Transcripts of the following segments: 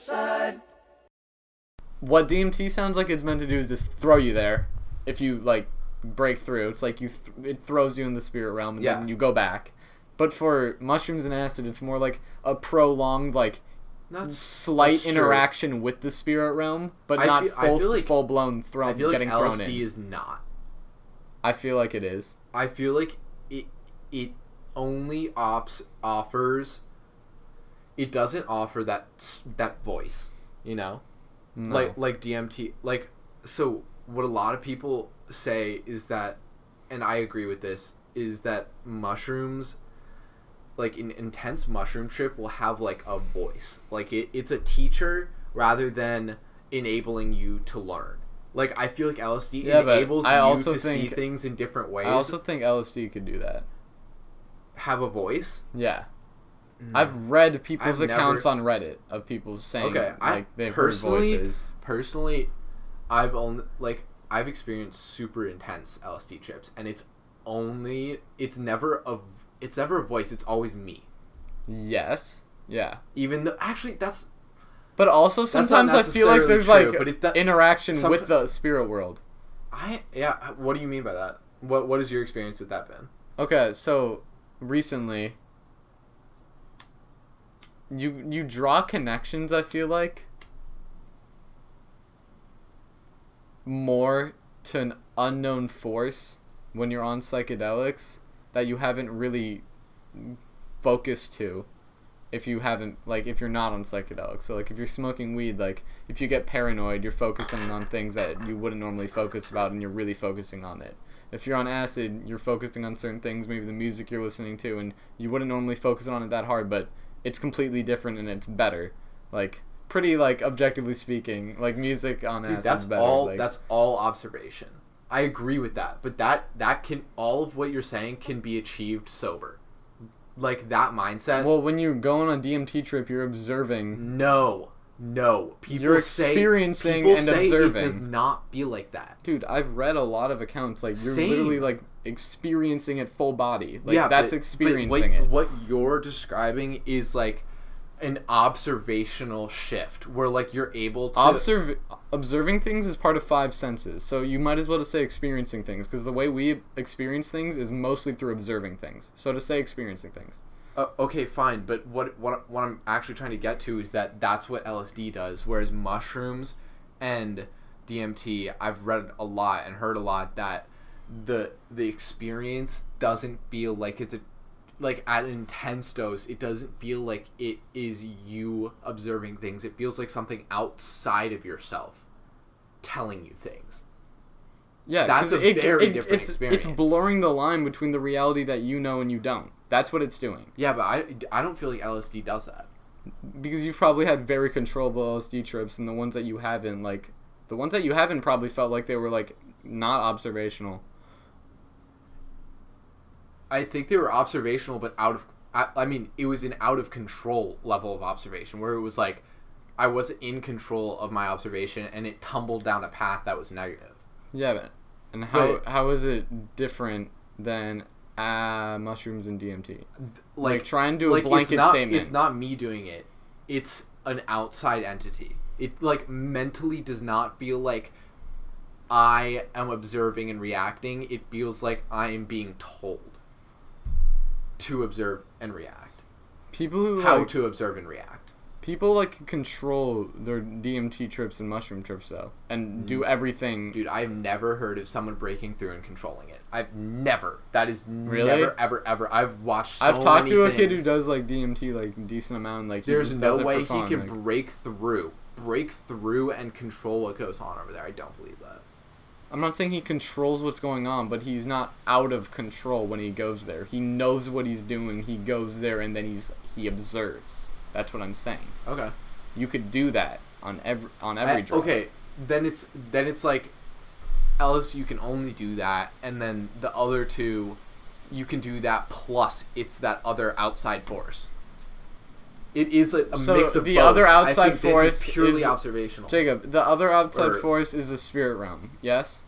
side. What DMT sounds like it's meant to do is just throw you there. If you like break through, it's like you th- it throws you in the spirit realm and Yeah. then you go back. But for mushrooms and acid, it's more like a prolonged like That's slight that's true. interaction with the spirit realm, but I not feel- full feel like- full blown thrown I feel like getting thrown LSD in. is not. I feel like it is. I feel like it it only ops offers. It doesn't offer that that voice, you know, No. like like DMT. Like so, what a lot of people say is that, and I agree with this, is that mushrooms, like an intense mushroom trip, will have like a voice. Like it, it's a teacher rather than enabling you to learn. Like I feel like LSD Yeah, enables I you also to see things in different ways. I also think LSD could do that. have a voice. Yeah. Mm. I've read people's. I've accounts never- on Reddit of people saying Okay, I like they've heard personally- voices. Personally, I've only like I've experienced super intense LSD trips, and it's only it's never a it's never a voice. It's always me. Yes. Yeah. Even though actually that's But also sometimes I feel like there's true, like but it do- interaction some- with the spirit world. I yeah. What do you mean by that? What what is your experience with that been? Okay, so recently you you draw connections I feel like more to an unknown force when you're on psychedelics that you haven't really focused to if you haven't like if you're not on psychedelics. So like if you're smoking weed like if you get paranoid you're focusing on things that you wouldn't normally focus about and you're really focusing on it. If you're on acid you're focusing on certain things maybe the music you're listening to and you wouldn't normally focus on it that hard but it's completely different and it's better like pretty like objectively speaking like music on Dude, that's better all. like, That's all observation. I agree with that, but that that can all of what you're saying can be achieved sober. Like that mindset. well when you go on a dmt trip you're observing No, no. People You're say, experiencing people and say observing. It does not feel like that. Dude, I've read a lot of accounts like you're Same. literally like experiencing it full body. Like yeah, that's but- experiencing but it. what, What you're describing is like an observational shift, where like you're able to. Observe observing things is part of five senses. So you might as well just say experiencing things because the way we experience things is mostly through observing things. So to say experiencing things. Uh, okay, fine, but what what what I'm actually trying to get to is that that's what LSD does, whereas mushrooms and DMT, I've read a lot and heard a lot that the the experience doesn't feel like it's a like at an intense dose, it doesn't feel like it is you observing things. It feels like something outside of yourself telling you things. Yeah, that's a very different it's, experience. It's blurring the line between the reality that you know and you don't. That's what it's doing. Yeah, but I, I don't feel like LSD does that. Because you've probably had very controllable LSD trips, and the ones that you haven't, like the ones that you haven't, probably felt like they were like not observational. I think they were observational, but out of. I, I mean, it was an out of control level of observation where it was like I was in control of my observation and it tumbled down a path that was negative. Yeah, but and how But- how is it different than uh, mushrooms and DMT? Like, Like, try and do a blanket it's not, statement. It's not me doing it. It's an outside entity. It like mentally does not feel like I am observing and reacting. It feels like I am being told to observe and react. people who How like, to observe and react. People like control their DMT trips and mushroom trips though, and mm-hmm. do everything. Dude, I've never heard of someone breaking through and controlling it. I've never. That is Really? never, ever, ever. I've watched. So I've talked many to a kid who things. does like DMT like a decent amount. Like he There's just no does it way for he fun, can like- break through, break through and control what goes on over there. I don't believe that. I'm not saying he controls what's going on, but he's not out of control when he goes there. He knows what he's doing. He goes there and then he's he observes. That's what I'm saying. Okay. You could do that on every on uh, every I- okay, then it's then it's like, you can only do that, and then the other two, you can do that plus it's that other outside force. It is a, a So mix of the both. other outside force is purely is- observational. Jacob, the other outside Or- force is the spirit realm. Yes.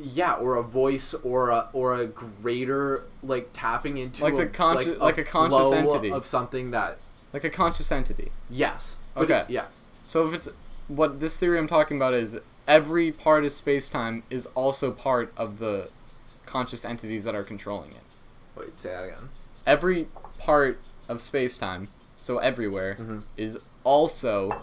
yeah, or a voice, or a or a greater like tapping into Like a, the consci- like a conscious entity. of something that Like a conscious entity. yes, Okay. it- yeah, So if it's what this theory I'm talking about is every part of space time is also part of the conscious entities that are controlling it. Wait, say that again. Every part of space time, so everywhere, Mhm. is also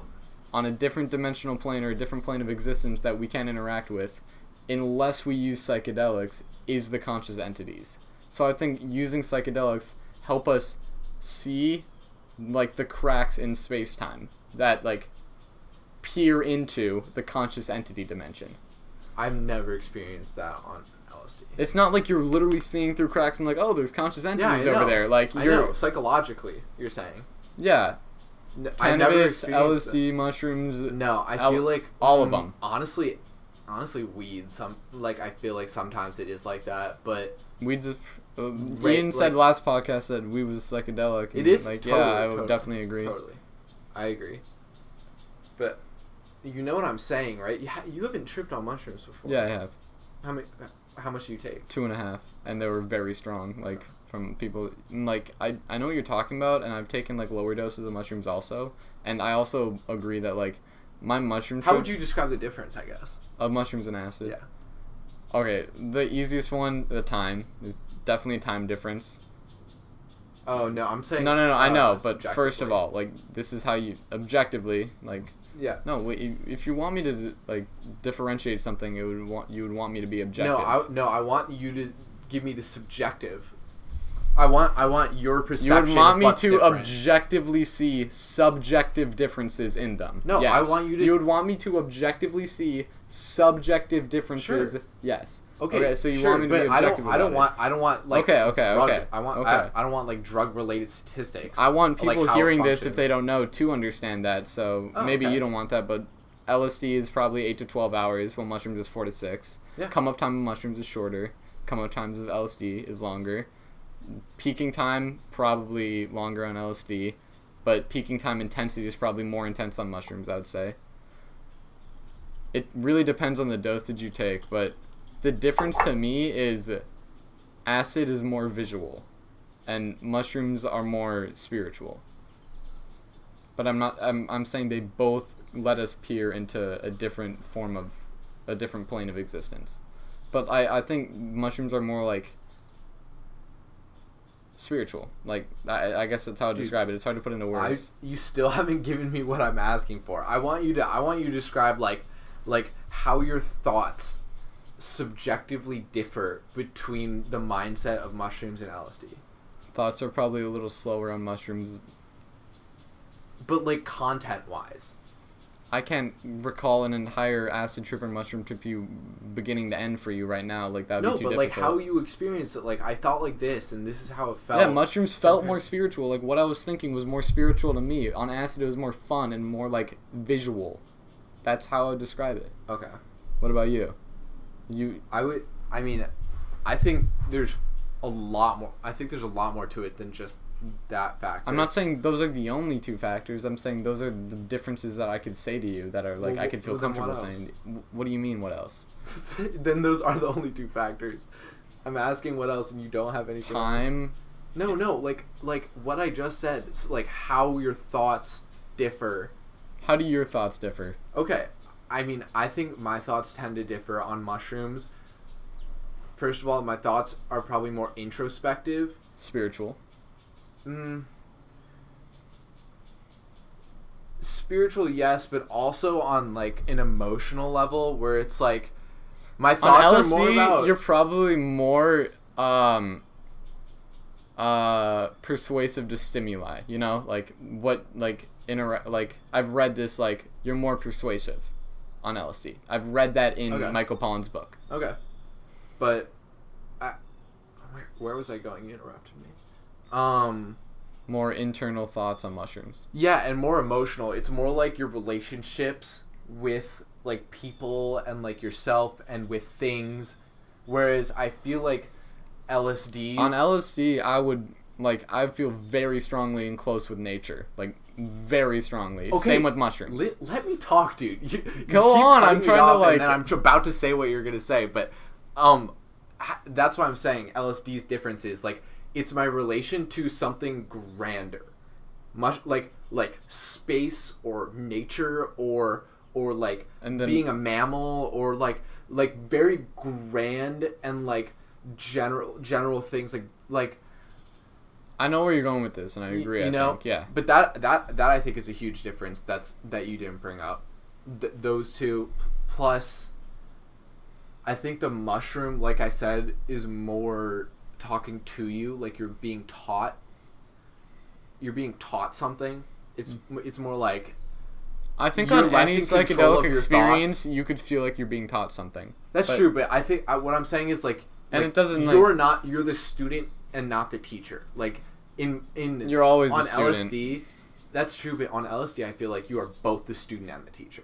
on a different dimensional plane or a different plane of existence that we can't interact with unless we use psychedelics is the conscious entities. So I think using psychedelics help us see like the cracks in space time that like peer into the conscious entity dimension. I've never experienced that on LSD. It's not like you're literally seeing through cracks and like, oh, there's conscious Yeah, I entities over know. there. Like you're know psychologically. You're saying. yeah, N- I never cannabis, experienced LSD, mushrooms. No, I feel like all of mm, them. Honestly, honestly, weed. Some like I feel like sometimes it is like that, but Weeds is. Uh, Right, Ian said like- last podcast that we was psychedelic. It and, like totally, yeah, I would totally, definitely agree. totally, I agree. But you know what I'm saying, right? You, ha- you haven't tripped on mushrooms before. Yeah, I have How many? How much do you take? two and a half, and they were very strong. Like from people, like I I know what you're talking about, and I've taken like lower doses of mushrooms also, and I also agree that like my mushroom. How would you describe the difference? I guess. of mushrooms and acid? Yeah. Okay, the easiest one, the time is definitely a time difference. Oh no, I'm saying. No, no, no. I uh, know, but first of all, like this is how you objectively like. Yeah. No, if you want me to like differentiate something, it would want you would want me to be objective. No, I no, I want you to give me the subjective. I want I want your perception. you would want me to different. objectively see subjective differences in them. No, I want you to- You would want me to objectively see subjective differences. Sure. Yes. Okay, so you sure, want me to be I objective don't. I don't it. want. I don't want like. Okay, okay, drug, okay, I want. okay. I, I don't want like drug related statistics. I want people it hearing this if they don't know to understand that. So Oh, maybe okay. you don't want that, but LSD is probably eight to twelve hours, while mushrooms is four to six. Yeah. Come up time of mushrooms is shorter. Come up times of LSD is longer. Peaking time probably longer on LSD, but peaking time intensity is probably more intense on mushrooms. I would say. It really depends on the dosage you take, but the difference to me is acid is more visual and mushrooms are more spiritual. But I'm not I'm I'm saying they both let us peer into a different form of a different plane of existence. But I, I think mushrooms are more like spiritual. Like I, I guess that's how I describe it. It's hard to put into I, words. you still haven't given me what I'm asking for. I want you to. I want you to describe like, like how your thoughts subjectively differ between the mindset of mushrooms and LSD. Thoughts are probably a little slower on mushrooms. But like content wise. I can't recall an entire acid trip or mushroom trip you beginning to end for you right now. Like that No, be too but like how you experience it. Like I thought like this, and this is how it felt. Yeah, mushrooms felt Okay. more spiritual. Like what I was thinking was more spiritual to me. On acid, it was more fun and more like visual. That's how I would describe it. Okay. What about you? You I would. I mean, I think there's a lot more. I think there's a lot more to it than just that factor. I'm not saying those are the only two factors. I'm saying those are the differences that I could say to you that are like Well, I could feel well, comfortable saying. What do you mean? What else? then those are the only two factors. I'm asking what else, and you don't have anything. else. Time. No, no, like like what I just said. Like how your thoughts differ. How do your thoughts differ? Okay, I mean, I think my thoughts tend to differ on mushrooms. First of all, my thoughts are probably more introspective. Spiritual. Mm. Spiritual, yes, but also on like an emotional level where it's like my thoughts are more LSD, about. you're probably more um uh persuasive to stimuli. You know, like what like intera- like I've read this like you're more persuasive on LSD. I've read that in Okay. Michael Pollan's book. Okay, but I, where, where was I going? You interrupted me. Um. More internal thoughts on mushrooms. Yeah, and more emotional. It's more like your relationships with like people and like yourself and with things. Whereas I feel like LSD On LSD, I would like I feel very strongly and close with nature, like very strongly. Okay, Same with mushrooms. Let, let me talk, dude. You, you Go on, I'm trying to, like- And I'm about to say what you're gonna say, but um, ha- that's what I'm saying. LSD's difference is like it's my relation to something grander. much like like space or nature or or like And then- being a mammal or like like very grand and like general general things like like I know where you're going with this, and I agree. you I know think. yeah. but that that that i think is a huge difference that's that you didn't bring up Th- those two plus i think the mushroom like i said is more talking to you like you're being taught you're being taught something it's mm. it's more like I think on any psychedelic experience, thoughts. you could feel like you're being taught something. that's But- true but i think I, what i'm saying is like And like, it doesn't, like- you're not you're the student and not the teacher like in in You're always on lsd that's true but on lsd i feel like you are both the student and the teacher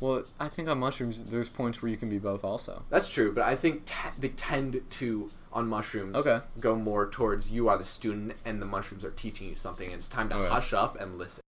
Well, I think on mushrooms, there's points where you can be both also. That's true, but I think te- they tend to on mushrooms Okay. go more towards you are the student and the mushrooms are teaching you something and it's time to Okay. hush up and listen.